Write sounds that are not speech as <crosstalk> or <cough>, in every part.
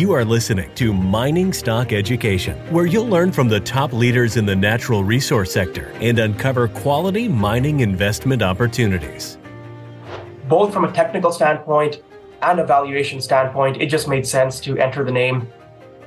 You are listening to Mining Stock Education, where you'll learn from the top leaders in the natural resource sector and uncover quality mining investment opportunities. Both from a technical standpoint and a valuation standpoint, it just made sense to enter the name.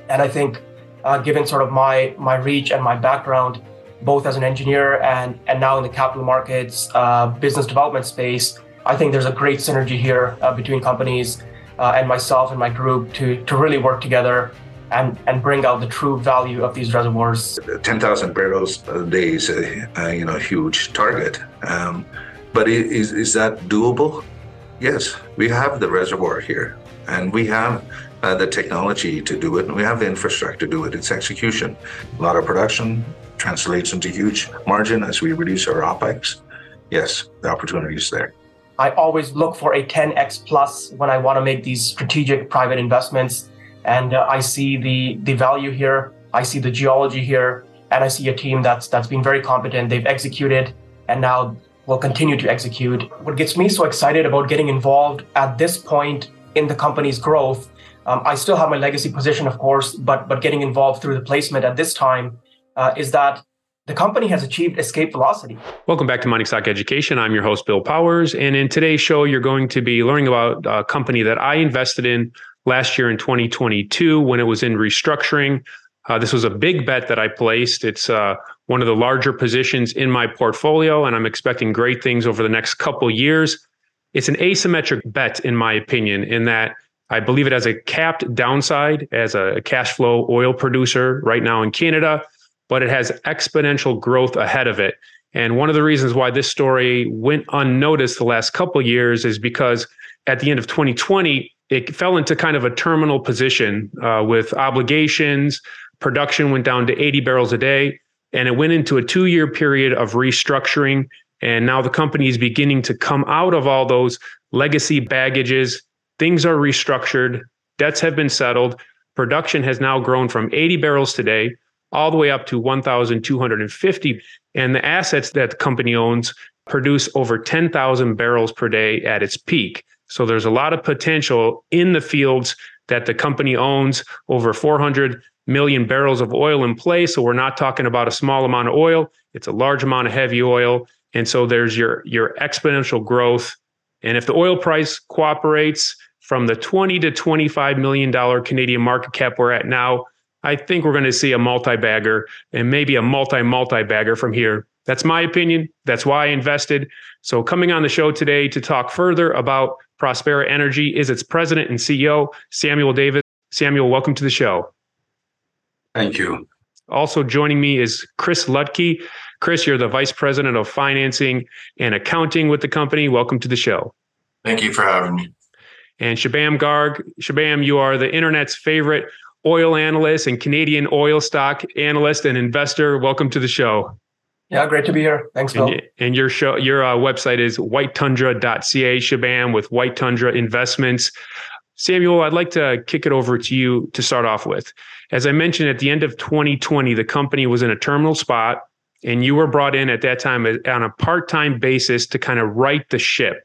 And I think, uh, given sort of my my reach and my background, both as an engineer and and now in the capital markets uh, business development space, I think there's a great synergy here uh, between companies uh, and myself and my group to to really work together and and bring out the true value of these reservoirs. 10,000 barrels a day is a, a you know huge target, um, but is is that doable? Yes, we have the reservoir here, and we have uh, the technology to do it, and we have the infrastructure to do it. It's execution. A lot of production translates into huge margin as we reduce our opex. Yes, the opportunity is there. I always look for a 10x plus when I want to make these strategic private investments. And uh, I see the, the value here, I see the geology here, and I see a team that's that's been very competent. They've executed and now will continue to execute. What gets me so excited about getting involved at this point in the company's growth, um, I still have my legacy position, of course, but but getting involved through the placement at this time uh, is that the company has achieved escape velocity. Welcome back to Mining Stock Education. I'm your host, Bill Powers. And in today's show, you're going to be learning about a company that I invested in last year in 2022 when it was in restructuring. Uh, this was a big bet that I placed. It's uh, one of the larger positions in my portfolio, and I'm expecting great things over the next couple years. It's an asymmetric bet, in my opinion, in that I believe it has a capped downside as a cash flow oil producer right now in Canada but it has exponential growth ahead of it. And one of the reasons why this story went unnoticed the last couple years is because at the end of 2020, it fell into kind of a terminal position uh, with obligations. Production went down to 80 barrels a day, and it went into a two year period of restructuring. And now the company is beginning to come out of all those legacy baggages. Things are restructured, debts have been settled. Production has now grown from 80 barrels today all the way up to 1,250. And the assets that the company owns produce over 10,000 barrels per day at its peak. So there's a lot of potential in the fields that the company owns, over 400 million barrels of oil in place. So we're not talking about a small amount of oil, it's a large amount of heavy oil. And so there's your, your exponential growth. And if the oil price cooperates from the 20 to 25 million dollar Canadian market cap we're at now, I think we're going to see a multi bagger and maybe a multi multi bagger from here. That's my opinion. That's why I invested. So, coming on the show today to talk further about Prospera Energy is its president and CEO, Samuel Davis. Samuel, welcome to the show. Thank you. Also joining me is Chris Lutke. Chris, you're the vice president of financing and accounting with the company. Welcome to the show. Thank you for having me. And Shubham Garg. Shubham, you are the internet's favorite oil analyst and Canadian oil stock analyst and investor. Welcome to the show. Yeah, great to be here. Thanks, Bill. And, and your show, your uh, website is whitetundra.ca, Shubham with White Tundra Investments. Samuel, I'd like to kick it over to you to start off with. As I mentioned, at the end of 2020, the company was in a terminal spot, and you were brought in at that time on a part time basis to kind of right the ship.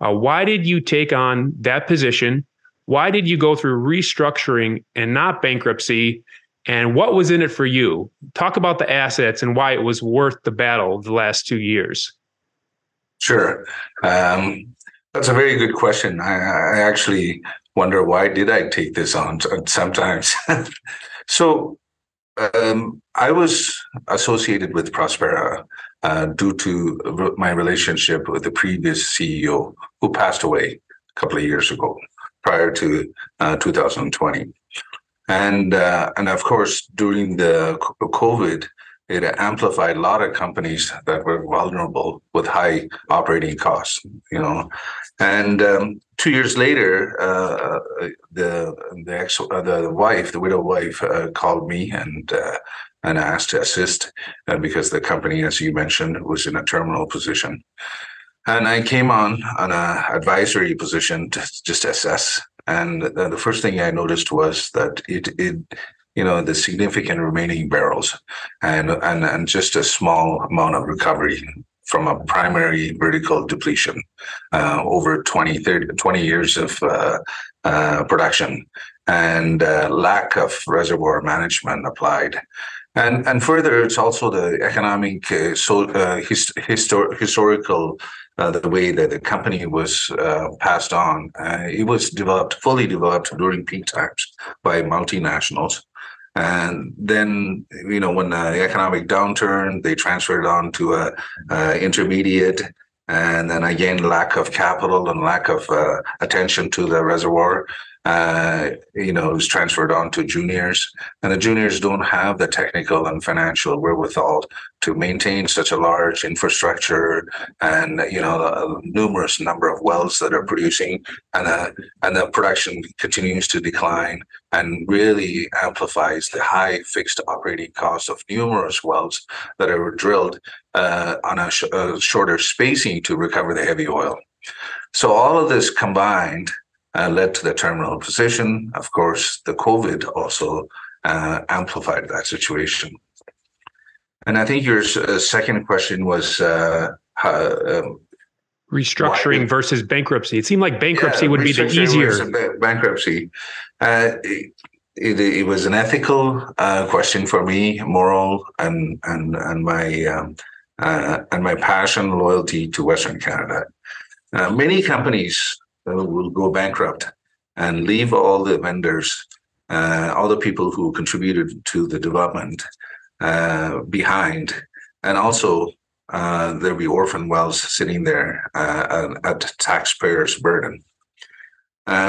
Uh, why did you take on that position? Why did you go through restructuring and not bankruptcy? And what was in it for you? Talk about the assets and why it was worth the battle the last two years. Sure. Um, that's a very good question. I, I, actually wonder why did I take this on sometimes. <laughs> so um, I was associated with Prospera uh, due to my relationship with the previous CEO who passed away a couple of years ago prior to uh, 2020. And uh, and of course, during the COVID, it amplified a lot of companies that were vulnerable with high operating costs. You know, and um, two years later, uh, the the ex uh, the wife, the widow wife, uh, called me and and asked to assist because the company, as you mentioned, was in a terminal position. And I came on on a advisory position to just assess. And the, the first thing I noticed was that it, it you know the significant remaining barrels and and and just a small amount of recovery from a primary vertical depletion uh, over 20 30 20 years of uh, uh, production and uh, lack of reservoir management applied. And, and further, it's also the economic, uh, so uh, hist- histor- historical, uh, the way that the company was uh, passed on. it was developed, fully developed during peak times by multinationals. And then, you know, when the economic downturn, they transferred on to a, a intermediate and then again lack of capital and lack of uh, attention to the reservoir uh, you know is transferred on to juniors and the juniors don't have the technical and financial wherewithal to maintain such a large infrastructure and you know a numerous number of wells that are producing and the, and the production continues to decline and really amplifies the high fixed operating costs of numerous wells that are drilled uh, on a, sh- a, shorter spacing to recover the heavy oil. So all of this combined uh, led to the terminal position. Of course, the COVID also uh, amplified that situation. And I think your uh, second question was uh, how, um, restructuring why, versus bankruptcy. It seemed like bankruptcy yeah, would be the easier. Bankruptcy. Uh, it, it, was an ethical uh, question for me, moral, and and and my um, uh, and my passion, loyalty to Western Canada. Uh, many companies will go bankrupt and leave all the vendors, uh, all the people who contributed to the development uh, behind, and also uh, there'll be orphan wells sitting there at taxpayers' burden.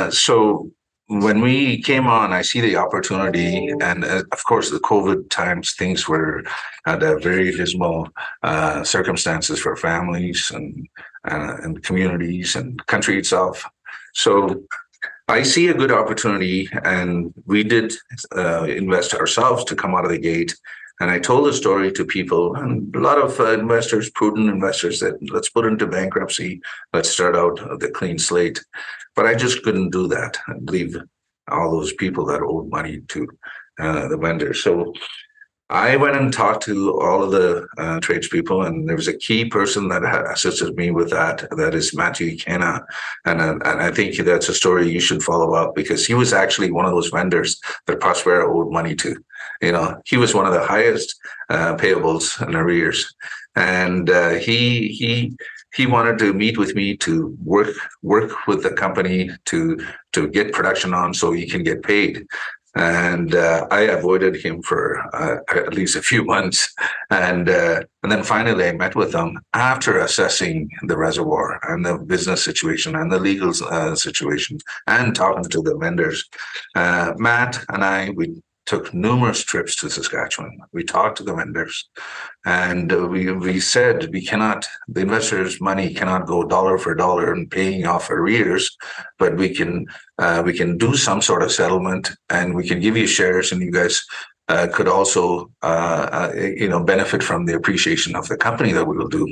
so when we came on, I see the opportunity, and uh, of course, the COVID times, things were at very dismal uh, circumstances for families and uh, and communities and country itself. So I see a good opportunity, and we did uh, invest ourselves to come out of the gate. And I told the story to people, and a lot of uh, investors, prudent investors, that let's put into bankruptcy, let's start out the clean slate. But I just couldn't do that and leave all those people that owed money to uh, the vendors. So I went and talked to all of the uh, tradespeople, and there was a key person that assisted me with that. That is Matthew Kenna, and uh, and I think that's a story you should follow up because he was actually one of those vendors that Prospera owed money to. You know, he was one of the highest uh, payables and arrears, and uh, he he he wanted to meet with me to work work with the company to to get production on so he can get paid and uh, I avoided him for uh, at least a few <laughs> months, and uh, and then finally I met with him after assessing the reservoir and the business situation and the legal uh, situation and talking to the vendors. Uh, Matt and I we took numerous trips to Saskatchewan. We talked to the vendors, and we we said we cannot the investors' money cannot go dollar for dollar in paying off arrears, but we can uh, we can do some sort of settlement, and we can give you shares, and you guys. Uh, could also, uh, uh, you know, benefit from the appreciation of the company that we will do,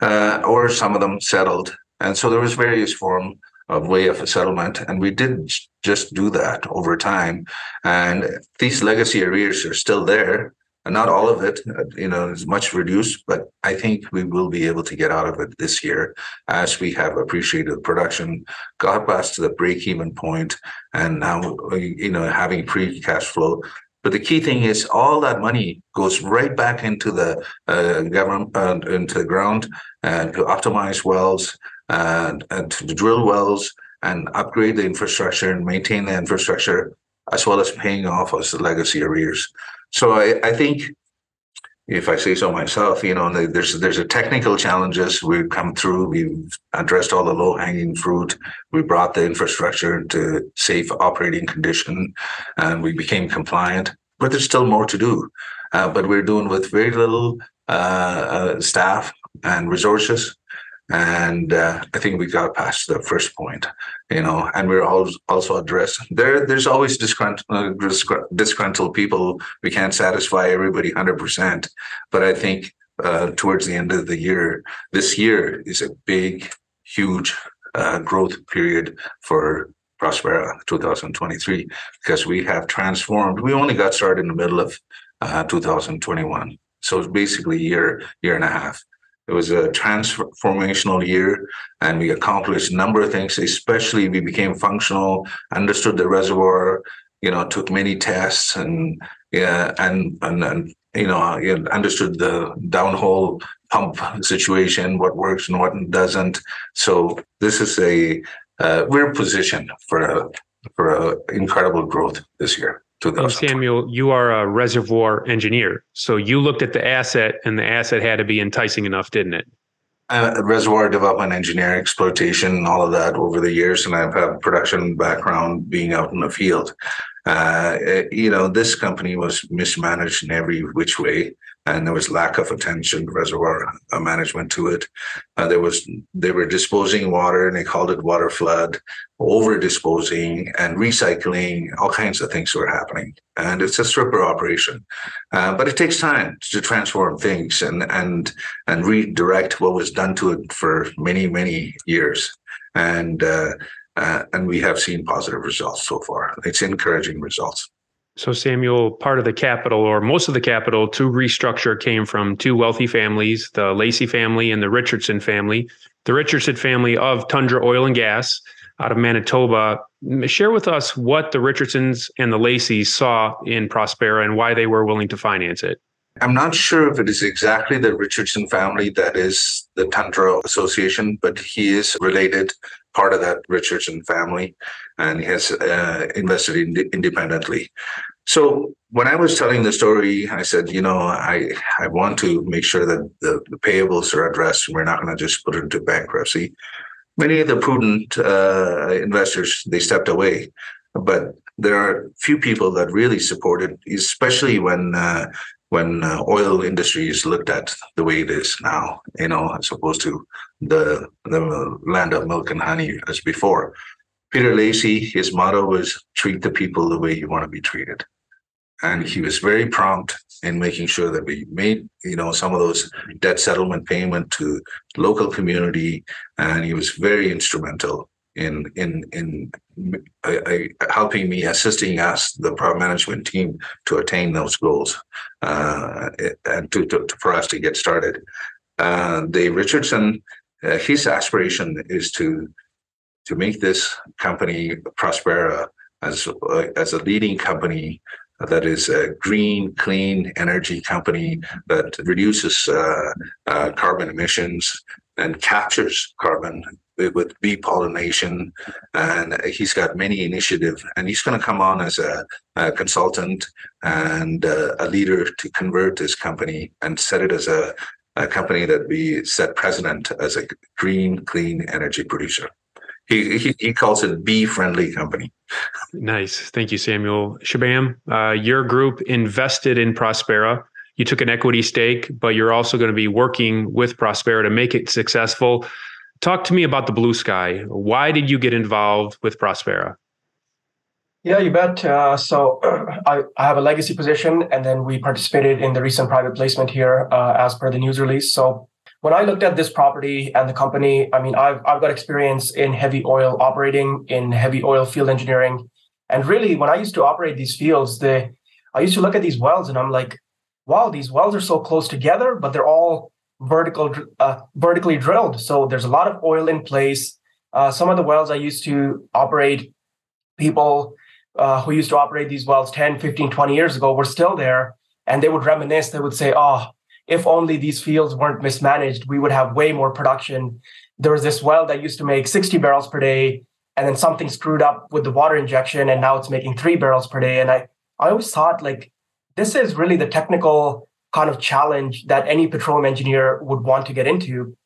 uh, or some of them settled, and so there was various form of way of a settlement. And we did just do that over time. And these legacy arrears are still there. And not all of it, you know, is much reduced, but I think we will be able to get out of it this year as we have appreciated production, got past the break-even point, and now you know having free cash flow. But the key thing is all that money goes right back into the uh, government, uh, into the ground, and to optimize wells, and, and to drill wells and upgrade the infrastructure and maintain the infrastructure, as well as paying off the legacy arrears. So I, I think, if I say so myself, you know, there's there's a technical challenges we've come through. We've addressed all the low hanging fruit. We brought the infrastructure into safe operating condition, and we became compliant. But there's still more to do. Uh, but we're doing with very little uh, uh, staff and resources and uh, I think we got past the first point, you know, and we're also addressed there. There's always disgruntled, uh, disgruntled people. We can't satisfy everybody hundred percent, but I think uh, towards the end of the year, this year is a big, huge uh, growth period for Prospera 2023 because we have transformed. We only got started in the middle of uh, 2021, so it's basically year, year and a half It was a transformational year, and we accomplished a number of things. Especially, we became functional, understood the reservoir, you know, took many tests, and yeah, and and, and you know, understood the downhole pump situation, what works and what doesn't. So this is a uh, we're positioned for a for a incredible growth this year. And Samuel, you are a reservoir engineer, so you looked at the asset, and the asset had to be enticing enough, didn't it? Uh, reservoir development, engineering, exploitation, all of that over the years, and I've had production background being out in the field. Uh, you know, this company was mismanaged in every which way and there was lack of attention reservoir uh, management to it. Uh, there was they were disposing water and they called it water flood, over disposing and recycling. All kinds of things were happening, and it's a stripper operation. Uh, but it takes time to transform things and and and redirect what was done to it for many many years, and. Uh, uh, and we have seen positive results so far. It's encouraging results. So, Samuel, part of the capital, or most of the capital to restructure, came from two wealthy families the Lacey family and the Richardson family. The Richardson family of Tundra Oil and Gas out of Manitoba. Share with us what the Richardsons and the Laceys saw in Prospera and why they were willing to finance it. I'm not sure if it is exactly the Richardson family that is the Tundra Association, but he is related, part of that Richardson family, and he has uh, invested in, independently. So when I was telling the story, I said, you know, I I want to make sure that the, the payables are addressed. We're not going to just put it into bankruptcy. Many of the prudent uh, investors they stepped away, but there are few people that really supported, especially when uh, when uh, oil industry is looked at the way it is now, you know, as opposed to the the land of milk and honey as before. Peter Lacey, his motto was treat the people the way you want to be treated. And he was very prompt in making sure that we made, you know, some of those debt settlement payment to local community. And he was very instrumental in in in helping me, assisting us, the product management team, to attain those goals, uh, and to, to, for us to get started. Uh, Dave Richardson, uh, his aspiration is to to make this company Prospera as uh, as a leading company that is a green, clean energy company that reduces uh, uh, carbon emissions and captures carbon with bee pollination. And he's got many initiatives, and he's going to come on as a, a consultant and uh, a leader to convert this company and set it as a, a company that we set president as a green, clean energy producer. He, he, he calls it bee friendly company. Nice. Thank you, Samuel. Shubham, uh, your group invested in Prospera. You took an equity stake, but you're also going to be working with Prospera to make it successful. Talk to me about the blue sky. Why did you get involved with Prospera? Yeah, you bet. Uh, so <clears throat> I, I, have a legacy position, and then we participated in the recent private placement here uh, as per the news release. So when I looked at this property and the company, I mean, I've, I've got experience in heavy oil operating, in heavy oil field engineering. And really, when I used to operate these fields, the I used to look at these wells and I'm like, wow, these wells are so close together, but they're all vertical, uh, vertically drilled. So there's a lot of oil in place. Uh, some of the wells I used to operate, people uh, who used to operate these wells 10, 15, 20 years ago were still there. And they would reminisce, they would say, oh, if only these fields weren't mismanaged, we would have way more production. There was this well that used to make 60 barrels per day, and then something screwed up with the water injection, and now it's making three barrels per day. And I, I always thought like this is really the technical kind of challenge that any petroleum engineer would want to get into.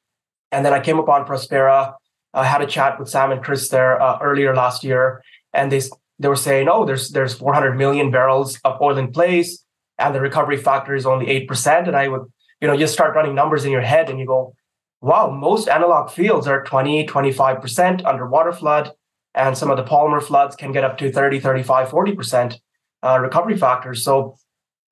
And then I came upon Prospera. I had a chat with Sam and Chris there uh, earlier last year, and they they were saying, "Oh, there's there's 400 million barrels of oil in place, and the recovery factor is only eight percent." And I would you know, just start running numbers in your head and you go, wow, most analog fields are 20, 25% under water flood. And some of the polymer floods can get up to 30, 35, 40% uh, recovery factors. So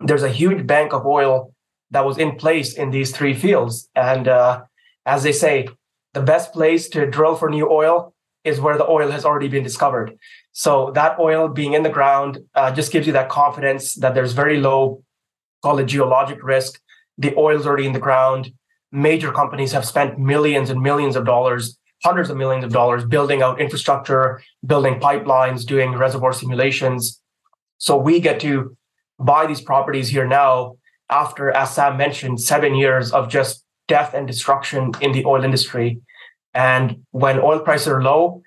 there's a huge bank of oil that was in place in these three fields. And uh, as they say, the best place to drill for new oil is where the oil has already been discovered. So that oil being in the ground uh, just gives you that confidence that there's very low, call it geologic risk, the oil's already in the ground. major companies have spent millions and millions of dollars, hundreds of millions of dollars building out infrastructure, building pipelines, doing reservoir simulations. So we get to buy these properties here now after, as Sam mentioned, seven years of just death and destruction in the oil industry. And when oil prices are low,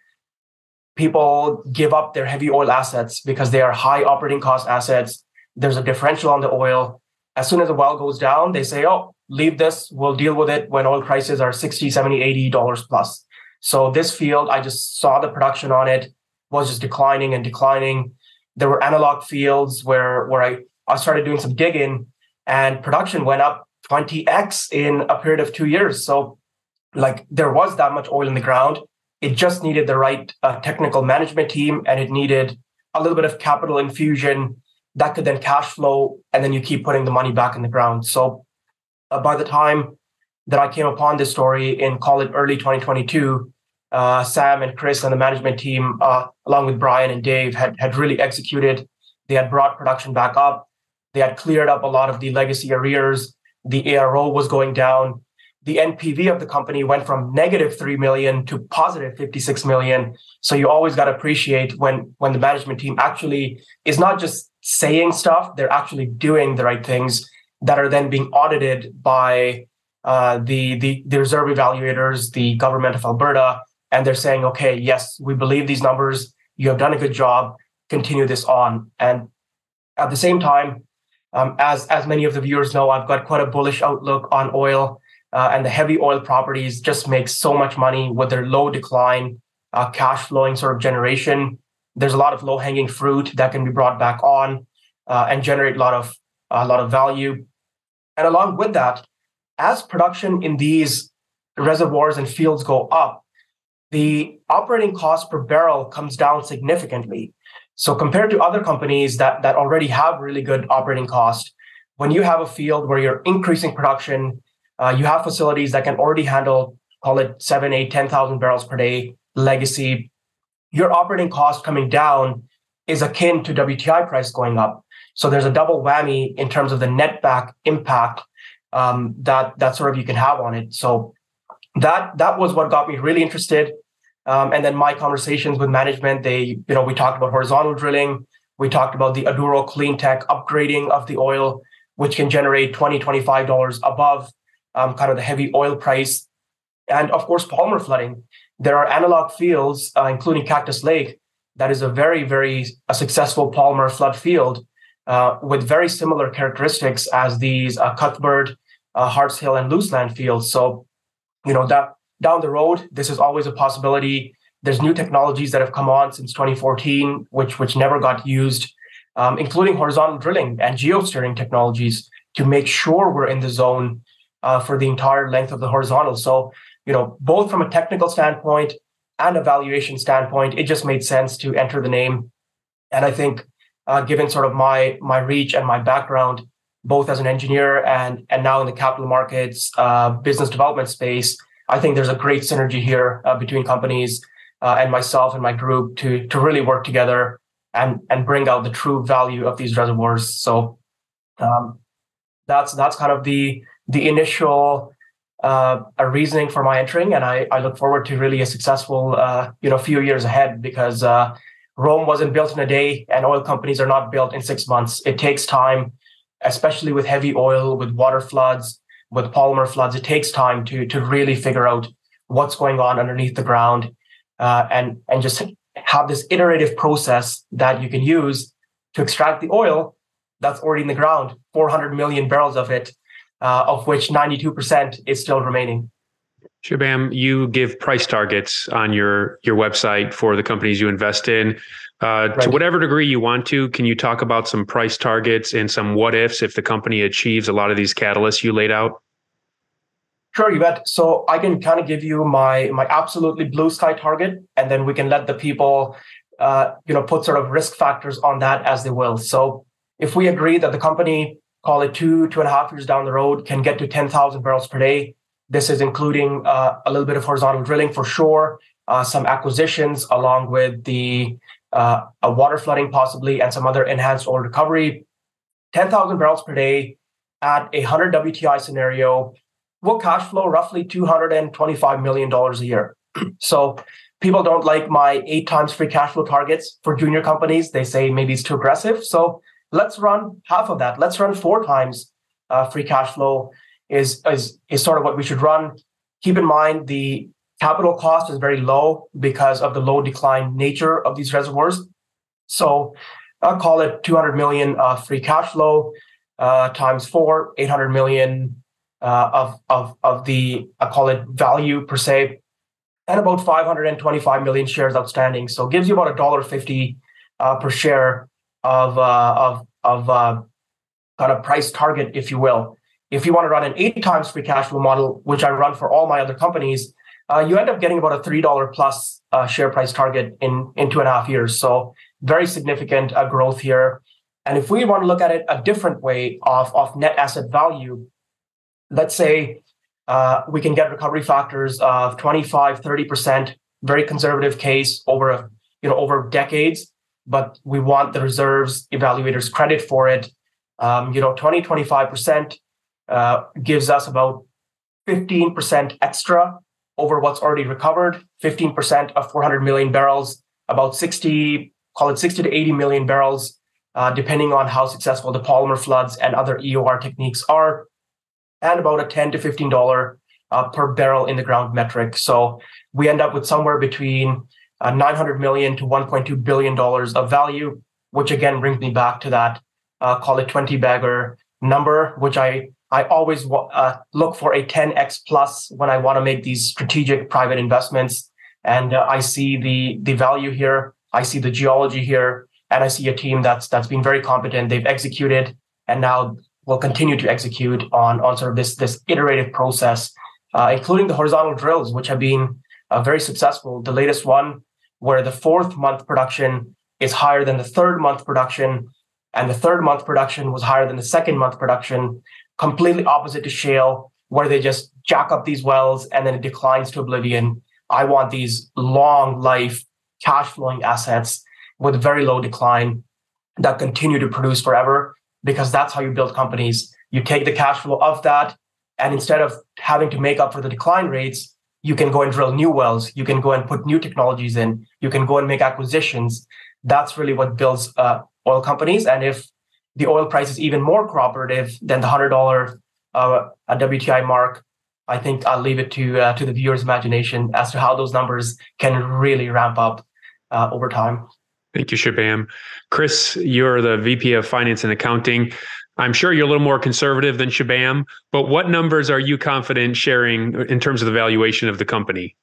people give up their heavy oil assets because they are high operating cost assets. There's a differential on the oil. As soon as the well goes down, they say, oh, leave this. We'll deal with it when oil prices are 60, 70, 80 dollars plus. So this field, I just saw the production on it was just declining and declining. There were analog fields where where I, I started doing some digging and production went up 20x in a period of two years. So like there was that much oil in the ground. It just needed the right uh, technical management team and it needed a little bit of capital infusion that could then cash flow and then you keep putting the money back in the ground. So uh, by the time that I came upon this story in call it early 2022, uh, Sam and Chris and the management team, uh, along with Brian and Dave, had had really executed. They had brought production back up. They had cleared up a lot of the legacy arrears. The ARO was going down the NPV of the company went from negative 3 million to positive 56 million. So you always got to appreciate when when the management team actually is not just saying stuff, they're actually doing the right things that are then being audited by uh, the, the the reserve evaluators, the government of Alberta, and they're saying, okay, yes, we believe these numbers. You have done a good job. Continue this on. And at the same time, um, as as many of the viewers know, I've got quite a bullish outlook on oil uh, and the heavy oil properties just make so much money with their low decline, uh, cash flowing sort of generation. There's a lot of low hanging fruit that can be brought back on uh, and generate a lot of a lot of value. And along with that, as production in these reservoirs and fields go up, the operating cost per barrel comes down significantly. So compared to other companies that that already have really good operating cost, when you have a field where you're increasing production uh, you have facilities that can already handle, call it seven, eight, 10,000 barrels per day legacy. Your operating cost coming down is akin to WTI price going up. So there's a double whammy in terms of the net back impact um, that that sort of you can have on it. So that that was what got me really interested. Um, and then my conversations with management, they you know we talked about horizontal drilling, we talked about the Aduro Clean Tech upgrading of the oil, which can generate 20 25 dollars above um, kind of the heavy oil price, and of course, polymer flooding. There are analog fields, uh, including Cactus Lake, that is a very, very a successful polymer flood field uh, with very similar characteristics as these uh, Cuthbert, uh, Hearts Hill, and Luseland fields. So, you know, that down the road, this is always a possibility. There's new technologies that have come on since 2014, which which never got used, um, including horizontal drilling and geosteering technologies to make sure we're in the zone uh, for the entire length of the horizontal. So, you know, both from a technical standpoint and a valuation standpoint, it just made sense to enter the name. And I think, uh, given sort of my my reach and my background, both as an engineer and and now in the capital markets uh, business development space, I think there's a great synergy here uh, between companies uh, and myself and my group to to really work together and and bring out the true value of these reservoirs. So um, that's that's kind of the the initial uh, a reasoning for my entering, and I, I look forward to really a successful uh, you know few years ahead because uh, Rome wasn't built in a day, and oil companies are not built in six months. It takes time, especially with heavy oil, with water floods, with polymer floods. It takes time to to really figure out what's going on underneath the ground, uh, and and just have this iterative process that you can use to extract the oil that's already in the ground, 400 million barrels of it uh, of which 92% is still remaining. Shubham, you give price targets on your your website for the companies you invest in. Uh, right. To whatever degree you want to, can you talk about some price targets and some what ifs if the company achieves a lot of these catalysts you laid out? Sure, you bet. So I can kind of give you my my absolutely blue sky target, and then we can let the people, uh, you know, put sort of risk factors on that as they will. So if we agree that the company call it two, two and a half years down the road, can get to 10,000 barrels per day. This is including uh, a little bit of horizontal drilling for sure, uh, some acquisitions along with the uh, a water flooding possibly, and some other enhanced oil recovery. 10,000 barrels per day at a 100 WTI scenario we'll cash flow roughly $225 million a year. <clears throat> so people don't like my eight times free cash flow targets for junior companies. They say maybe it's too aggressive. So let's run half of that. Let's run four times uh, free cash flow is, is, is sort of what we should run. Keep in mind the capital cost is very low because of the low decline nature of these reservoirs. So I'll call it 200 million uh, free cash flow uh, times four, 800 million uh, of, of, of the, I call it value per se, and about 525 million shares outstanding. So it gives you about a dollar fifty uh, per share of uh, of of uh, kind of price target, if you will. If you want to run an eight times free cash flow model, which I run for all my other companies, uh, you end up getting about a three dollar plus uh, share price target in in two and a half years. So very significant uh, growth here. And if we want to look at it a different way of of net asset value, let's say uh, we can get recovery factors of 25, 30%, very conservative case over a, you know over decades, but we want the reserves evaluators credit for it. Um, you know, 20, 25% uh, gives us about 15% extra over what's already recovered, 15% of 400 million barrels, about 60, call it 60 to 80 million barrels, uh, depending on how successful the polymer floods and other EOR techniques are and about a 10 to 15 dollar uh, per barrel in the ground metric. So we end up with somewhere between uh, 900 million to 1.2 billion dollars of value, which again brings me back to that uh, call it 20 bagger number, which I I always uh, look for a 10x plus when I want to make these strategic private investments, and uh, I see the the value here. I see the geology here, and I see a team that's that's been very competent. They've executed, and now will continue to execute on, on sort of this, this iterative process, uh, including the horizontal drills, which have been uh, very successful. The latest one, where the fourth month production is higher than the third month production, and the third month production was higher than the second month production, completely opposite to shale, where they just jack up these wells and then it declines to oblivion. I want these long life cash flowing assets with very low decline that continue to produce forever because that's how you build companies. You take the cash flow of that, and instead of having to make up for the decline rates, you can go and drill new wells. You can go and put new technologies in. You can go and make acquisitions. That's really what builds uh, oil companies. And if the oil price is even more cooperative than the hundred dollar uh, WTI mark, I think I'll leave it to uh, to the viewer's imagination as to how those numbers can really ramp up uh, over time. Thank you, Shubham. Chris, you're the VP of Finance and Accounting. I'm sure you're a little more conservative than Shubham, but what numbers are you confident sharing in terms of the valuation of the company?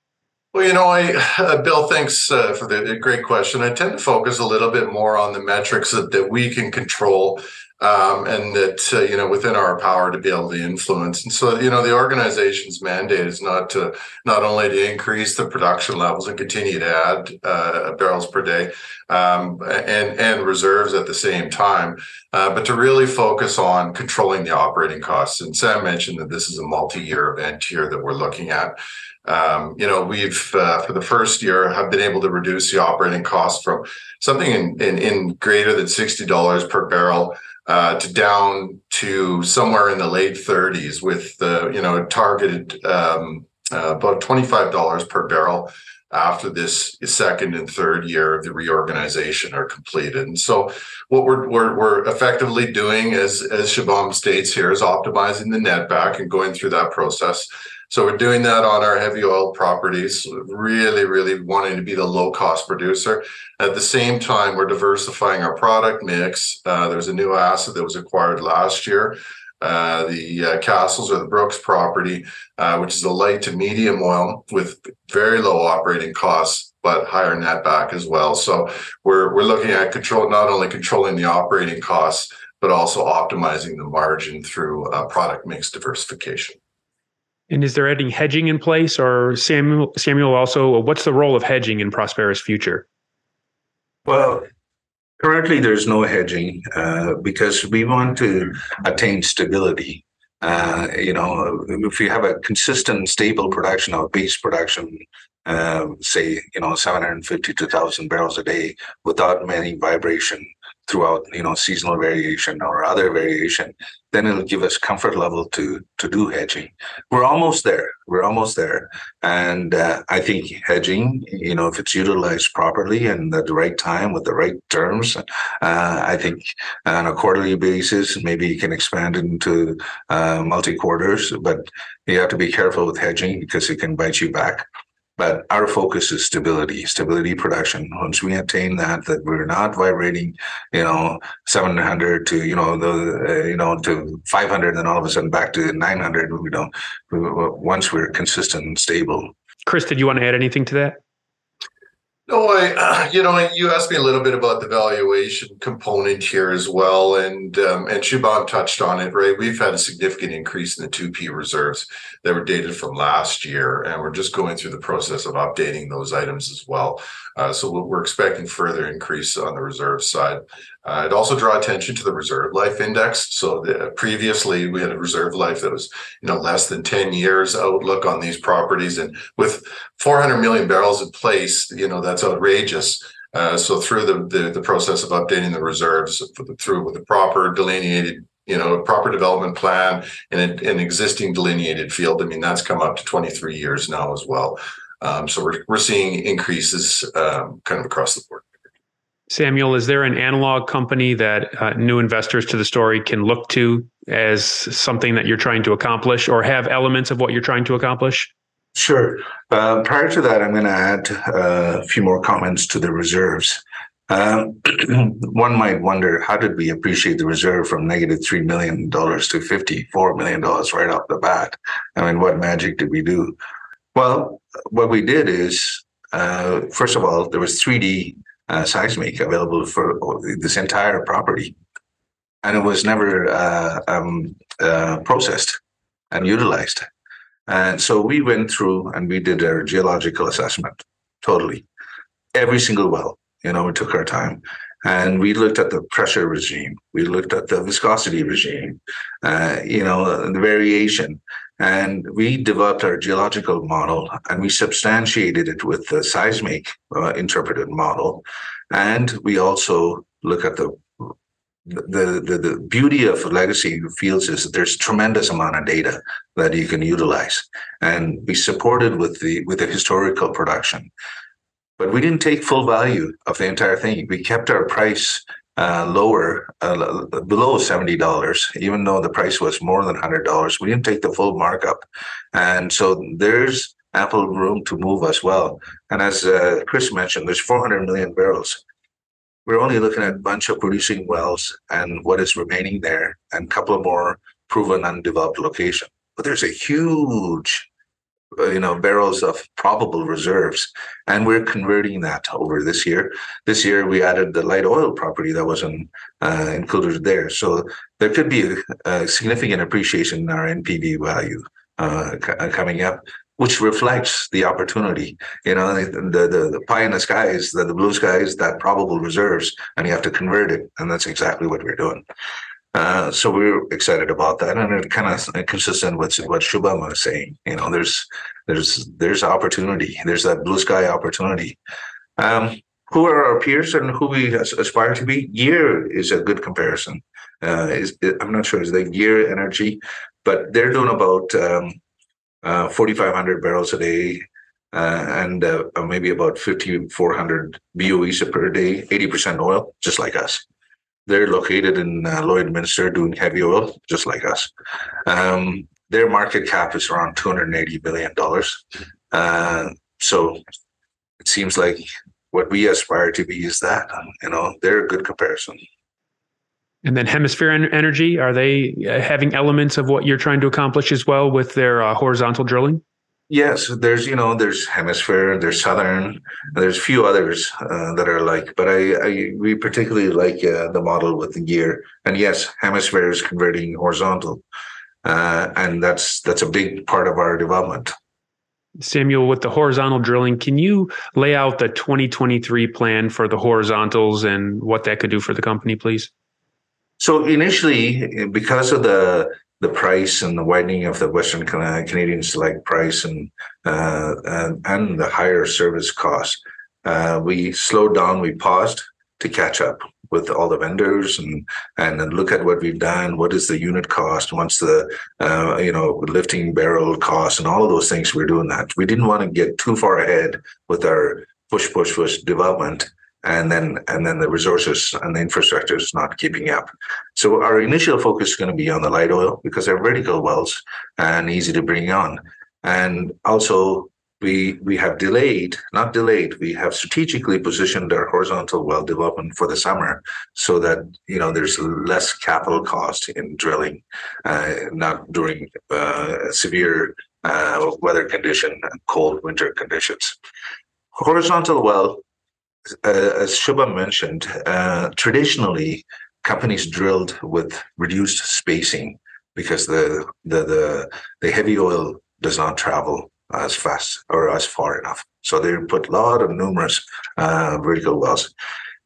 Well, you know, I, uh, Bill, thanks uh, for the great question. I tend to focus a little bit more on the metrics that, that we can control um, and that uh, you know within our power to be able to influence. And so you know the organization's mandate is not to not only to increase the production levels and continue to add uh, barrels per day um, and and reserves at the same time, uh, but to really focus on controlling the operating costs. And Sam mentioned that this is a multi-year event here that we're looking at. Um, you know, we've uh, for the first year have been able to reduce the operating cost from something in, in, in greater than sixty dollars per barrel uh, to down to somewhere in the late 30s with the you know targeted um, uh, about $25 per barrel after this second and third year of the reorganization are completed. And so what we're, we're, we're effectively doing as, as Shubham states here is optimizing the net back and going through that process. So we're doing that on our heavy oil properties, really, really wanting to be the low cost producer. At the same time, we're diversifying our product mix. Uh, there's a new asset that was acquired last year. Uh, the uh, Castles or the Brooks property, uh, which is a light to medium oil with very low operating costs, but higher net back as well. So we're we're looking at control, not only controlling the operating costs, but also optimizing the margin through uh, product mix diversification. And is there any hedging in place, or Samuel? Samuel, also, what's the role of hedging in Prospera's future? Well, currently there's no hedging uh, because we want to attain stability. Uh, you know, if you have a consistent, stable production of base production, uh, say, you know, 750 to 1,000 barrels a day without many vibration, throughout you know seasonal variation or other variation then it'll give us comfort level to to do hedging. We're almost there. We're almost there. And uh, i think hedging you know if it's utilized properly and at the right time with the right terms uh, i think on a quarterly basis maybe you can expand it into uh, multi quarters but you have to be careful with hedging because it can bite you back but our focus is stability, stability production. Once we attain that, that we're not vibrating, you know, 700 to, you know, the, uh, you know, to 500, then all of a sudden back to 900, you know, once we're consistent and stable. Chris, did you want to add anything to that? No, I, <clears throat> you know, you asked me a little bit about the valuation component here as well, and um, and Shubham touched on it. Right, we've had a significant increase in the two P reserves that were dated from last year, and we're just going through the process of updating those items as well. Uh, so we're expecting further increase on the reserve side. Uh, I'd also draw attention to the reserve life index. So the, previously we had a reserve life that was, you know, less than 10 years outlook on these properties. And with 400 million barrels in place, you know, that's outrageous. Uh, so through the, the, the process of updating the reserves the, through with the proper delineated you know proper development plan and an existing delineated field i mean that's come up to 23 years now as well um, so we're, we're seeing increases um, kind of across the board Samuel, is there an analog company that uh, new investors to the story can look to as something that you're trying to accomplish or have elements of what you're trying to accomplish? Sure. Uh, prior to that, I'm going to add uh, a few more comments to the reserves. Um, <clears throat> one might wonder how did we appreciate the reserve from negative $3 million to $54 million right off the bat? I mean, what magic did we do? Well, what we did is, uh, first of all, there was 3D uh, seismic available for this entire property, and it was never uh, um, uh, processed and utilized. And so we went through and we did a geological assessment, totally, every single well. You know, we took our time, and we looked at the pressure regime, we looked at the viscosity regime, uh, you know, the variation, and we developed our geological model and we substantiated it with the seismic uh, interpreted model. And we also look at the the, the the beauty of legacy fields is that there's tremendous amount of data that you can utilize. And be supported with the with the historical production. But we didn't take full value of the entire thing. We kept our price uh, lower, uh, below seventy dollars, even though the price was more than hundred dollars. We didn't take the full markup, and so there's ample room to move as well. And as uh, Chris mentioned, there's 400 million barrels. We're only looking at a bunch of producing wells and what is remaining there, and a couple of more proven undeveloped location. But there's a huge you know barrels of probable reserves. And we're converting that over this year. This year we added the light oil property that wasn't uh, included there. So there could be a, a significant appreciation in our npv value uh, c- uh, coming up which reflects the opportunity. You know the, the, the pie in the sky is the blue sky is that probable reserves and you have to convert it. And that's exactly what we're doing uh, so we are excited about that, and it kind of consistent with what Shubham was saying. You know, there's there's there's opportunity. There's that blue sky opportunity. Um, who are our peers and who we aspire to be? Year is a good comparison. Uh, is I'm not sure is the Gear Energy, but they're doing about um, uh, 4,500 barrels a day. Uh, and uh, maybe about 5,400 BOEs per day, 80% oil, just like us. They're located in uh, Lloydminster doing heavy oil, just like us. Um, their market cap is around $280 billion. Uh, so it seems like what we aspire to be is that, you know, they're a good comparison. And then Hemisphere Energy, are they uh, having elements of what you're trying to accomplish as well with their uh, horizontal drilling? Yes, there's you know there's hemisphere, there's southern, there's a few others uh, that are like, but I, I we particularly like uh, the model with the gear, and yes, hemisphere is converting horizontal, uh, and that's that's a big part of our development. Samuel, with the horizontal drilling, can you lay out the 2023 plan for the horizontals and what that could do for the company, please? So initially, because of the the price and the widening of the Western Canadian Select price and uh, and, and, the higher service costs. Uh, we slowed down, we paused to catch up with all the vendors and and look at what we've done. What is the unit cost? What's the uh, you know lifting barrel cost and all of those things. We're doing that. We didn't want to get too far ahead with our push push push development and then and then the resources and the infrastructure is not keeping up. So our initial focus is going to be on the light oil because they're vertical wells and easy to bring on. And also we we have delayed, not delayed, we have strategically positioned our horizontal well development for the summer so that you know there's less capital cost in drilling, uh, not during uh, severe uh, weather condition and cold winter conditions. Horizontal well uh, as Shubham mentioned, uh, traditionally companies drilled with reduced spacing because the, the the the heavy oil does not travel as fast or as far enough. So they put a lot of numerous uh, vertical wells.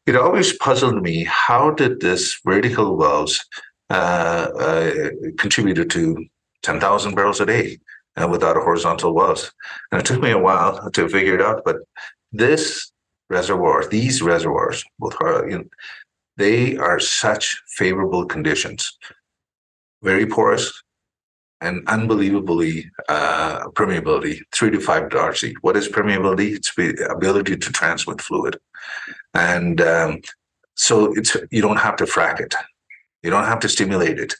It always puzzled me how did this vertical wells uh, uh, contributed to 10,000 barrels a day uh, without a horizontal wells. And it took me a while to figure it out, but this reservoirs, these reservoirs, both are, you know, they are such favorable conditions, very porous and unbelievably uh, permeability, three to five Darcy. What is permeability? It's the ability to transmit fluid, and um, so it's you don't have to frack it. You don't have to stimulate it.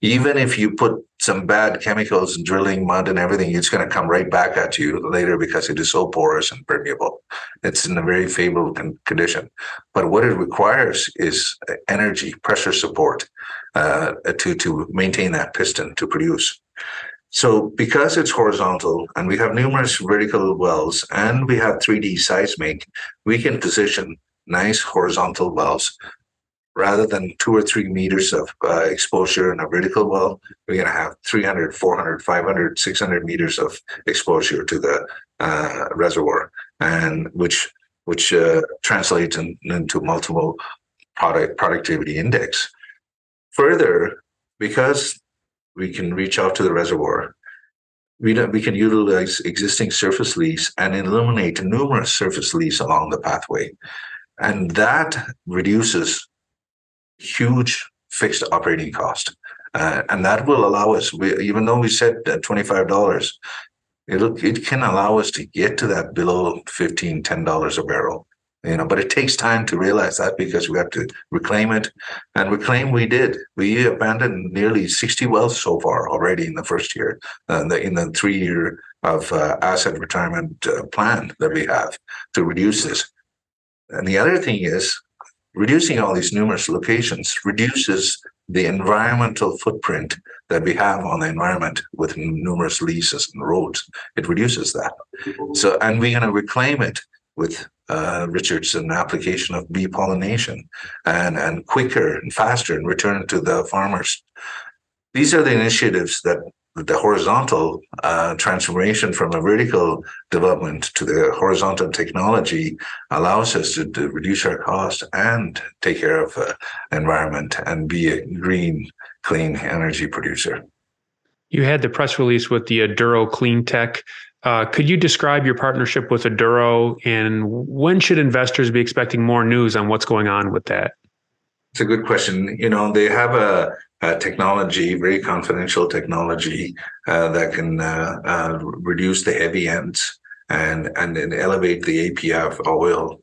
Even if you put some bad chemicals and drilling mud and everything, it's going to come right back at you later because it is so porous and permeable. It's in a very favorable con- condition. But what it requires is energy, pressure support uh, to, to maintain that piston to produce. So because it's horizontal and we have numerous vertical wells and we have 3D seismic, we can position nice horizontal wells rather than two or three meters of uh, exposure in a vertical well, we're going to have 300, 400, 500, 600 meters of exposure to the uh, reservoir, and which which uh, translates in, into multiple product productivity index. Further, because we can reach out to the reservoir, we, we can utilize existing surface lease and eliminate numerous surface lease along the pathway. And that reduces huge fixed operating cost. Uh, and that will allow us, we, even though we said $25, it'll, it can allow us to get to that below $15, $10 a barrel. You know, but it takes time to realize that because we have to reclaim it, and reclaim we did. We abandoned nearly 60 wells so far already in the first year, uh, the, in the three year of uh, asset retirement uh, plan that we have to reduce this. And the other thing is reducing all these numerous locations reduces the environmental footprint that we have on the environment with numerous leases and roads. It reduces that. So, and we're going to reclaim it with uh, Richardson application of bee pollination and, and quicker and faster and return to the farmers. These are the initiatives that the horizontal uh, transformation from a vertical development to the horizontal technology allows us to, to reduce our cost and take care of uh, environment and be a green, clean energy producer. You had the press release with the Aduro Clean Tech. Uh, could you describe your partnership with Aduro and when should investors be expecting more news on what's going on with that? It's a good question. You know, they have a uh, technology, very confidential technology uh, that can uh, uh, reduce the heavy ends and and elevate the APF oil,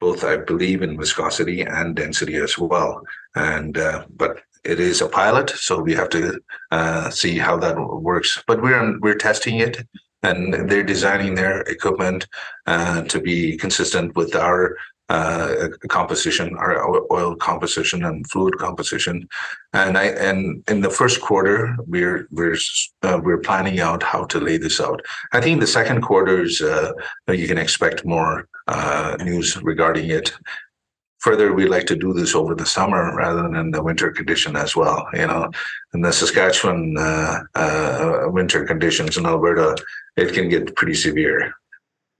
both I believe in viscosity and density as well. And uh, but it is a pilot, so we have to uh, see how that works. But we're we're testing it and they're designing their equipment to be consistent with our uh, composition, our oil composition and fluid composition. And I and in the first quarter, we're we're uh, we're planning out how to lay this out. I think the second quarter is uh, you can expect more uh, news regarding it. Further, we like to do this over the summer rather than in the winter condition as well. You know, in the Saskatchewan uh, uh, winter conditions in Alberta, it can get pretty severe.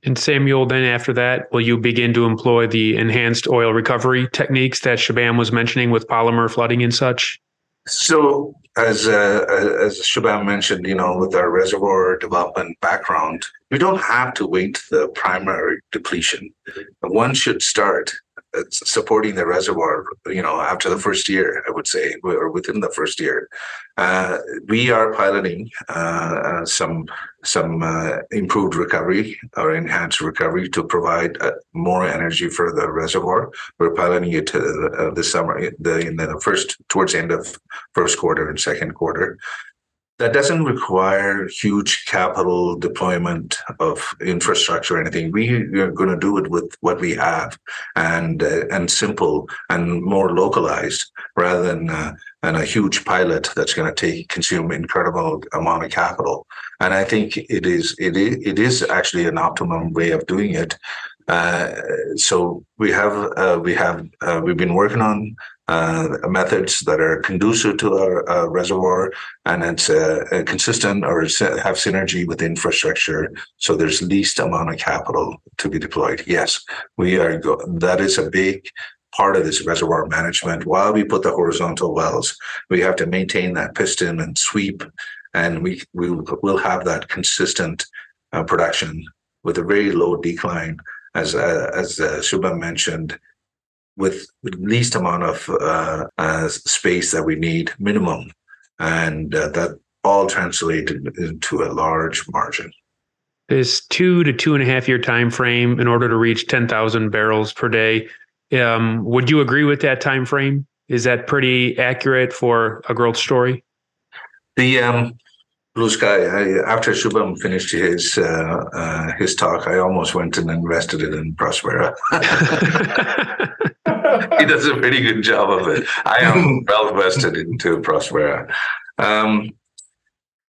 And Samuel, then after that, will you begin to employ the enhanced oil recovery techniques that Shubham was mentioning with polymer flooding and such? So, as uh, as Shubham mentioned, you know, with our reservoir development background, we don't have to wait the primary depletion. One should start supporting the reservoir, you know, after the first year, I would say, or within the first year. Uh, we are piloting uh, some some uh, improved recovery or enhanced recovery to provide uh, more energy for the reservoir. We're piloting it to, uh, this summer, the, in the first towards the end of first quarter and second quarter that doesn't require huge capital deployment of infrastructure or anything. We are going to do it with what we have and uh, and simple and more localized rather than uh, a huge pilot that's going to take consume incredible amount of capital. And I think it is it is it is actually an optimum way of doing it. Uh, so we have uh, we have uh, we've been working on uh, methods that are conducive to a, uh, reservoir and it's uh, consistent or have synergy with infrastructure. So there's least amount of capital to be deployed. Yes, we are. Go- that is a big part of this reservoir management. While we put the horizontal wells, we have to maintain that piston and sweep, and we we will have that consistent uh, production with a very low decline. As uh, as uh, mentioned, with least amount of uh, uh, space that we need, minimum, and uh, that all translated into a large margin. This two to two and a half year time frame in order to reach ten thousand barrels per day. Um, would you agree with that time frame? Is that pretty accurate for a growth story? The um, blue sky. I, after Shubham finished his uh, uh, his talk, I almost went and invested it in Prospera. <laughs> <laughs> <laughs> he does a pretty good job of it. I am well vested into Prospera. Um,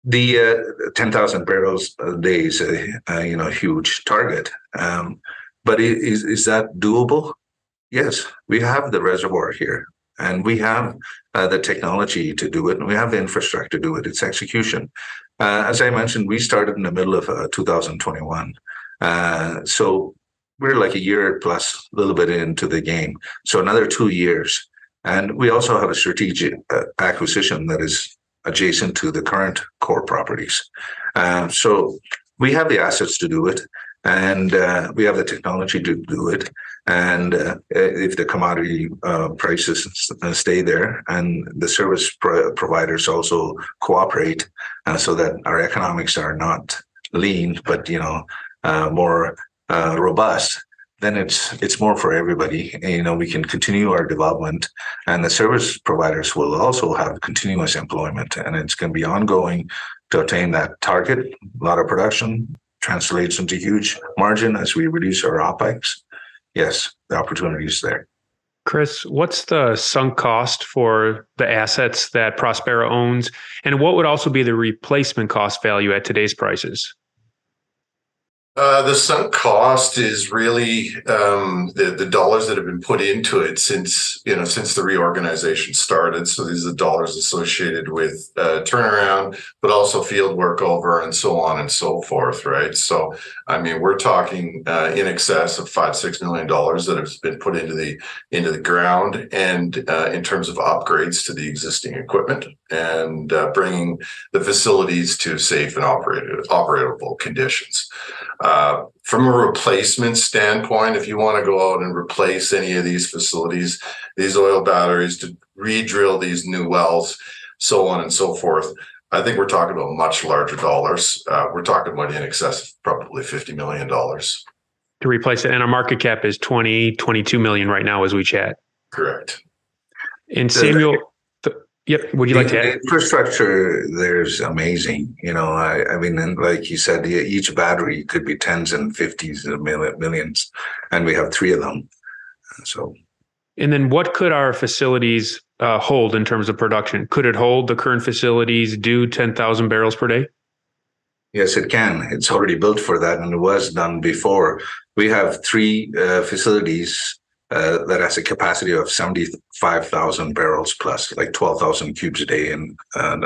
the uh, 10,000 barrels a day is a, a, you know huge target, um, but is is that doable? Yes, we have the reservoir here, and we have uh, the technology to do it, and we have the infrastructure to do it. It's execution. Uh, as I mentioned, we started in the middle of uh, 2021, uh, so we're like a year plus a little bit into the game. So another two years. And we also have a strategic uh, acquisition that is adjacent to the current core properties. Uh, so we have the assets to do it and uh, we have the technology to do it. And uh, if the commodity uh, prices stay there and the service pro- providers also cooperate uh, so that our economics are not lean, but, you know, more uh, robust, then it's it's more for everybody. And, you know, we can continue our development, and the service providers will also have continuous employment, and it's going to be ongoing to attain that target. A lot of production translates into huge margin as we reduce our opex. Yes, the opportunity is there. Chris, what's the sunk cost for the assets that Prospera owns, and what would also be the replacement cost value at today's prices? Uh, the sunk cost is really um, the the dollars that have been put into it since you know since the reorganization started. So these are dollars associated with uh, turnaround, but also field workover and so on and so forth. Right. So I mean, we're talking uh, in excess of five six million dollars that has been put into the into the ground, and uh, in terms of upgrades to the existing equipment and uh, bringing the facilities to safe and operated operable conditions. Uh, from a replacement standpoint, if you want to go out and replace any of these facilities, these oil batteries to re-drill these new wells, so on and so forth, I think we're talking about much larger dollars. Uh, we're talking about in excess of probably $50 million. To replace it. And our market cap is 20, 22 million right now as we chat. Correct. And Samuel, Yep. Would you like to add? Infrastructure there's amazing. You know, I, I mean, and like you said, each battery could be tens and fifties of millions, and we have three of them. So, and then what could our facilities uh, hold in terms of production? Could it hold the current facilities do ten thousand barrels per day? Yes, it can. It's already built for that, and it was done before. We have three uh, facilities uh, that has a capacity of 75,000 barrels plus, like 12,000 cubes a day, and uh,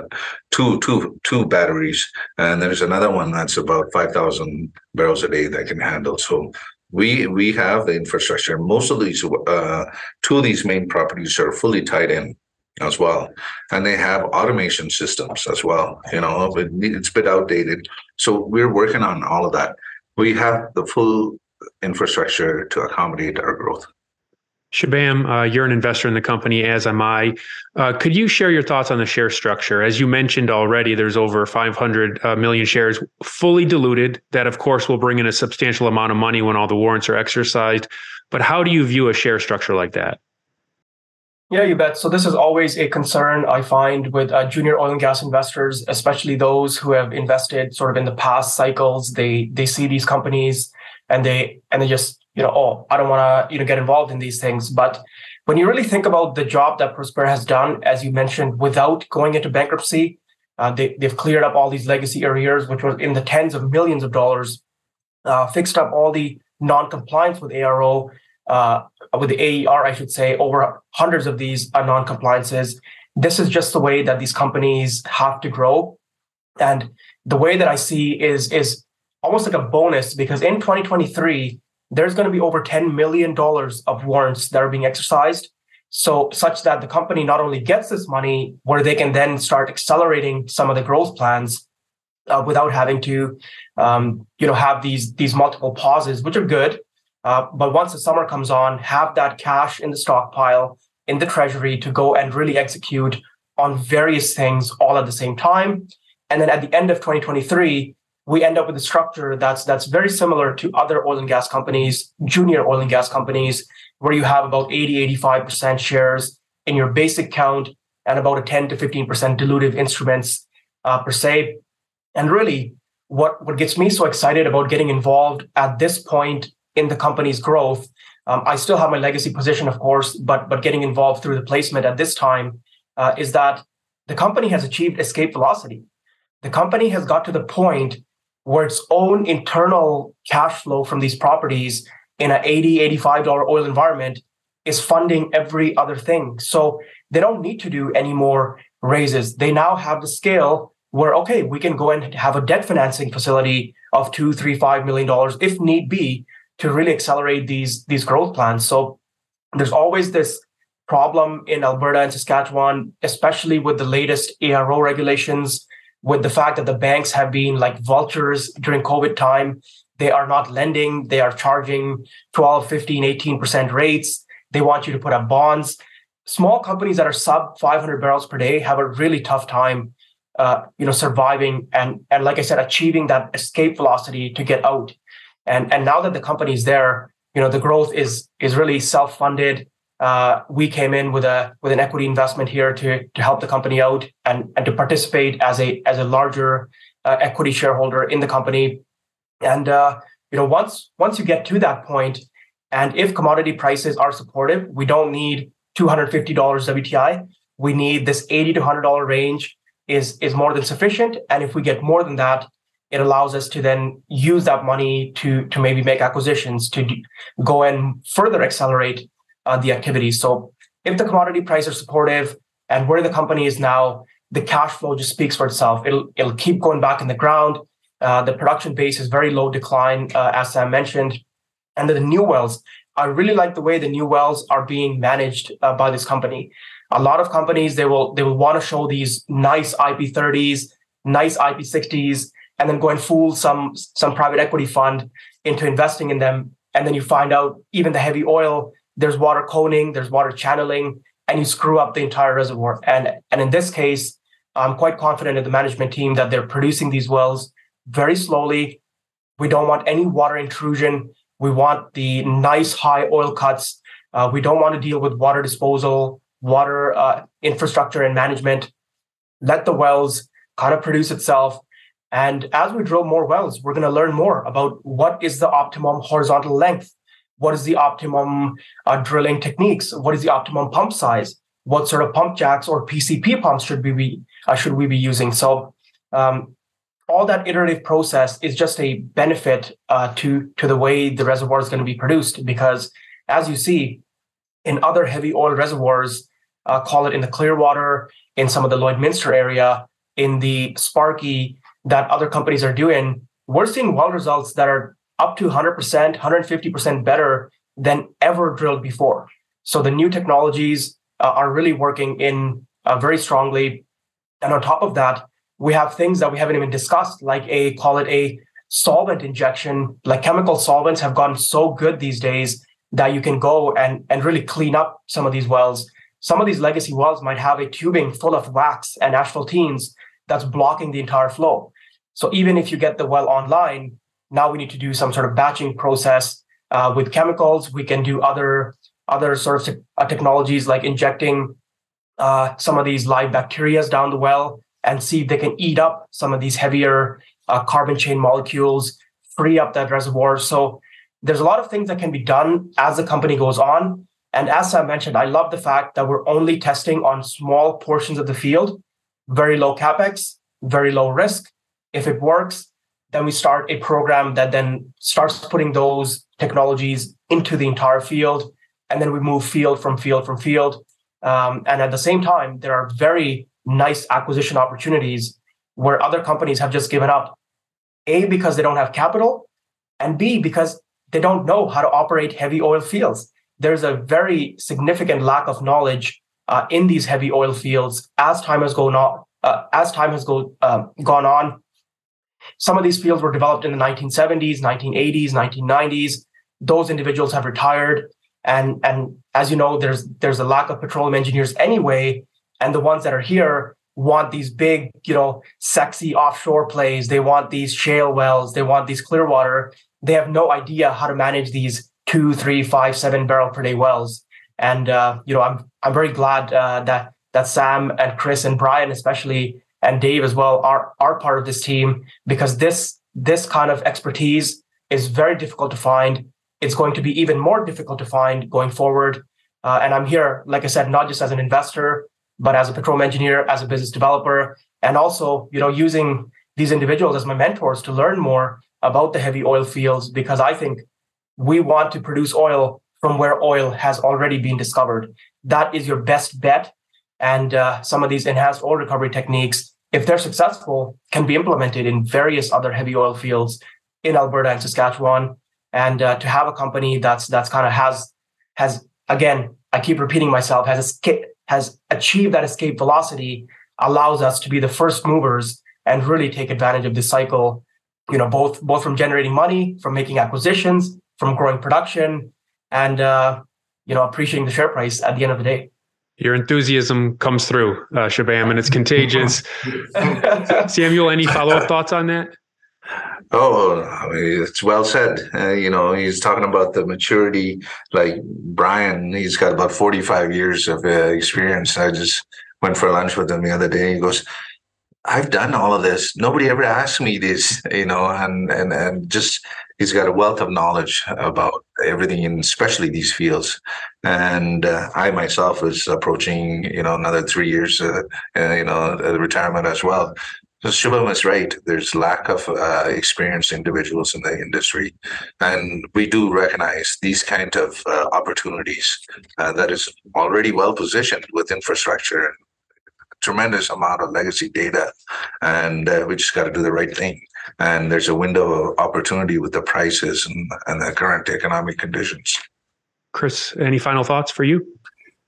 two, two, two batteries. And there's another one that's about 5,000 barrels a day that can handle. So we we have the infrastructure. Most of these, uh, two of these main properties are fully tied in as well, and they have automation systems as well. You know, it's a bit outdated, so we're working on all of that. We have the full infrastructure to accommodate our growth. Shubham, uh, you're an investor in the company, as am I. Uh, could you share your thoughts on the share structure? As you mentioned already, there's over 500 uh, million shares fully diluted. That, of course, will bring in a substantial amount of money when all the warrants are exercised. But how do you view a share structure like that? Yeah, you bet. So this is always a concern I find with uh, junior oil and gas investors, especially those who have invested sort of in the past cycles. They they see these companies and they and they just you know oh I don't want to you know get involved in these things. But when you really think about the job that Prospera has done, as you mentioned, without going into bankruptcy, uh, they they've cleared up all these legacy arrears, which was in the tens of millions of dollars, uh, fixed up all the non-compliance with ARO uh, with the AER, I should say, over hundreds of these are non-compliances. This is just the way that these companies have to grow. And the way that I see is is almost like a bonus because in 2023, there's going to be over $10 million of warrants that are being exercised. So such that the company not only gets this money where they can then start accelerating some of the growth plans uh, without having to, um, you know, have these these multiple pauses, which are good. Uh, but once the summer comes on, have that cash in the stockpile in the treasury to go and really execute on various things all at the same time. And then at the end of 2023, we end up with a structure that's that's very similar to other oil and gas companies, junior oil and gas companies, where you have about 80, 85% shares in your basic count and about a 10 to 15% dilutive instruments uh, per se. And really, what, what gets me so excited about getting involved at this point in the company's growth. Um, I still have my legacy position, of course, but but getting involved through the placement at this time uh, is that the company has achieved escape velocity. The company has got to the point where its own internal cash flow from these properties in an 80 $85 oil environment is funding every other thing. So they don't need to do any more raises. They now have the scale where, okay, we can go and have a debt financing facility of two, three, five million dollars if need be to really accelerate these these growth plans. So there's always this problem in Alberta and Saskatchewan, especially with the latest ARO regulations, with the fact that the banks have been like vultures during COVID time. They are not lending, they are charging 12, 15, 18% rates. They want you to put up bonds. Small companies that are sub 500 barrels per day have a really tough time uh, you know surviving and and like i said achieving that escape velocity to get out and and now that the company is there, you know the growth is is really self funded. Uh, we came in with a with an equity investment here to to help the company out and and to participate as a as a larger uh, equity shareholder in the company. And uh, you know once once you get to that point, and if commodity prices are supportive, we don't need two hundred fifty dollars WTI. We need this eighty to hundred dollar range is is more than sufficient. And if we get more than that, it allows us to then use that money to to maybe make acquisitions to do, go and further accelerate uh, the activity. So if the commodity price are supportive and where the company is now, the cash flow just speaks for itself. It'll it'll keep going back in the ground. Uh, the production base is very low decline, uh, as Sam mentioned, and the new wells. I really like the way the new wells are being managed uh, by this company. A lot of companies they will they will want to show these nice IP30s, nice IP60s, and then go and fool some some private equity fund into investing in them and then you find out even the heavy oil there's water coning there's water channeling and you screw up the entire reservoir. And and in this case i'm quite confident in the management team that they're producing these wells very slowly. We don't want any water intrusion. We want the nice high oil cuts. Uh, we don't want to deal with water disposal water uh, infrastructure and management. Let the wells kind of produce itself. And as we drill more wells, we're going to learn more about what is the optimum horizontal length, what is the optimum uh, drilling techniques, what is the optimum pump size, what sort of pump jacks or PCP pumps should we be uh, should we be using. So um, all that iterative process is just a benefit uh, to to the way the reservoir is going to be produced because as you see in other heavy oil reservoirs, uh, call it in the Clearwater, in some of the Lloydminster area, in the Sparky that other companies are doing, we're seeing well results that are up to 100%, 150% better than ever drilled before. So the new technologies uh, are really working in uh, very strongly. And on top of that, we have things that we haven't even discussed, like a call it a solvent injection. Like chemical solvents have gotten so good these days that you can go and, and really clean up some of these wells. Some of these legacy wells might have a tubing full of wax and asphaltenes that's blocking the entire flow. So even if you get the well online, now we need to do some sort of batching process uh, with chemicals. We can do other other sorts of uh, technologies like injecting uh, some of these live bacteria down the well and see if they can eat up some of these heavier uh, carbon chain molecules, free up that reservoir. So there's a lot of things that can be done as the company goes on. And as I mentioned, I love the fact that we're only testing on small portions of the field, very low capex, very low risk. If it works, then we start a program that then starts putting those technologies into the entire field. And then we move field from field from field. Um, and at the same time, there are very nice acquisition opportunities where other companies have just given up. A, because they don't have capital, and B, because they don't know how to operate heavy oil fields. There's a very significant lack of knowledge uh, in these heavy oil fields as time has gone on. Uh, as time has go, uh, gone on, some of these fields were developed in the 1970s, 1980s, 1990s. Those individuals have retired, and and as you know, there's there's a lack of petroleum engineers anyway, and the ones that are here want these big, you know, sexy offshore plays. They want these shale wells. They want these Clearwater. They have no idea how to manage these two, three, five, seven barrel per day wells. And uh, you know, I'm I'm very glad uh, that that Sam and Chris and Brian especially and Dave as well are are part of this team because this this kind of expertise is very difficult to find. It's going to be even more difficult to find going forward. Uh, and I'm here, like I said, not just as an investor, but as a petroleum engineer, as a business developer, and also, you know, using these individuals as my mentors to learn more about the heavy oil fields because I think we want to produce oil from where oil has already been discovered. That is your best bet. And uh, some of these enhanced oil recovery techniques, if they're successful, can be implemented in various other heavy oil fields in Alberta and Saskatchewan. And uh, to have a company that's that's kind of has has again, I keep repeating myself, has escape, has achieved that escape velocity, allows us to be the first movers and really take advantage of this cycle. You know, both both from generating money, from making acquisitions, from growing production, and uh, you know appreciating the share price at the end of the day. Your enthusiasm comes through, uh, Shubham, and it's contagious. <laughs> Samuel, any follow up thoughts on that? Oh, it's well said. Uh, you know, he's talking about the maturity. Like Brian, he's got about 45 years of uh, experience. I just went for lunch with him the other day. He goes, I've done all of this. Nobody ever asked me this, <laughs> you know, and and and just he's got a wealth of knowledge about everything, and especially these fields. And uh, I myself is approaching, you know, another three years, uh, uh, you know, retirement as well. So Shubham is right. There's lack of uh, experienced individuals in the industry, and we do recognize these kind of uh, opportunities uh, that is already well positioned with infrastructure tremendous amount of legacy data, and uh, we just got to do the right thing. And there's a window of opportunity with the prices and, and the current economic conditions. Chris, any final thoughts for you?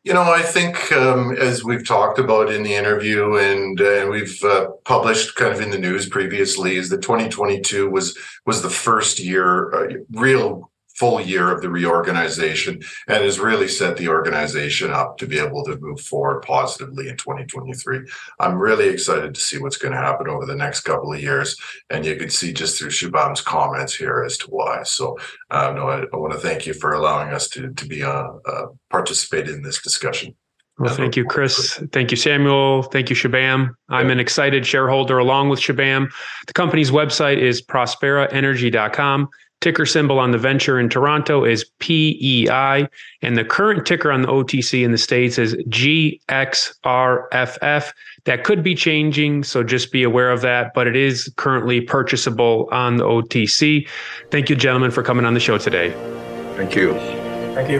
You know, I think um, as we've talked about in the interview and uh, we've uh, published kind of in the news previously, is that 2022 was was the first year, uh, real full year of the reorganization and has really set the organization up to be able to move forward positively in 2023. I'm really excited to see what's going to happen over the next couple of years. And you can see just through Shubham's comments here as to why. So, uh, no, I, I want to thank you for allowing us to, to be uh, uh, participate in this discussion. Well, thank you, Chris. Thank you, Samuel. Thank you, Shubham. I'm an excited shareholder along with Shubham. The company's website is prosperaenergy.com. Ticker symbol on the venture in Toronto is PEI, and the current ticker on the OTC in the States is GXRFF. That could be changing, so just be aware of that, but it is currently purchasable on the OTC. Thank you, gentlemen, for coming on the show today. Thank you. Thank you.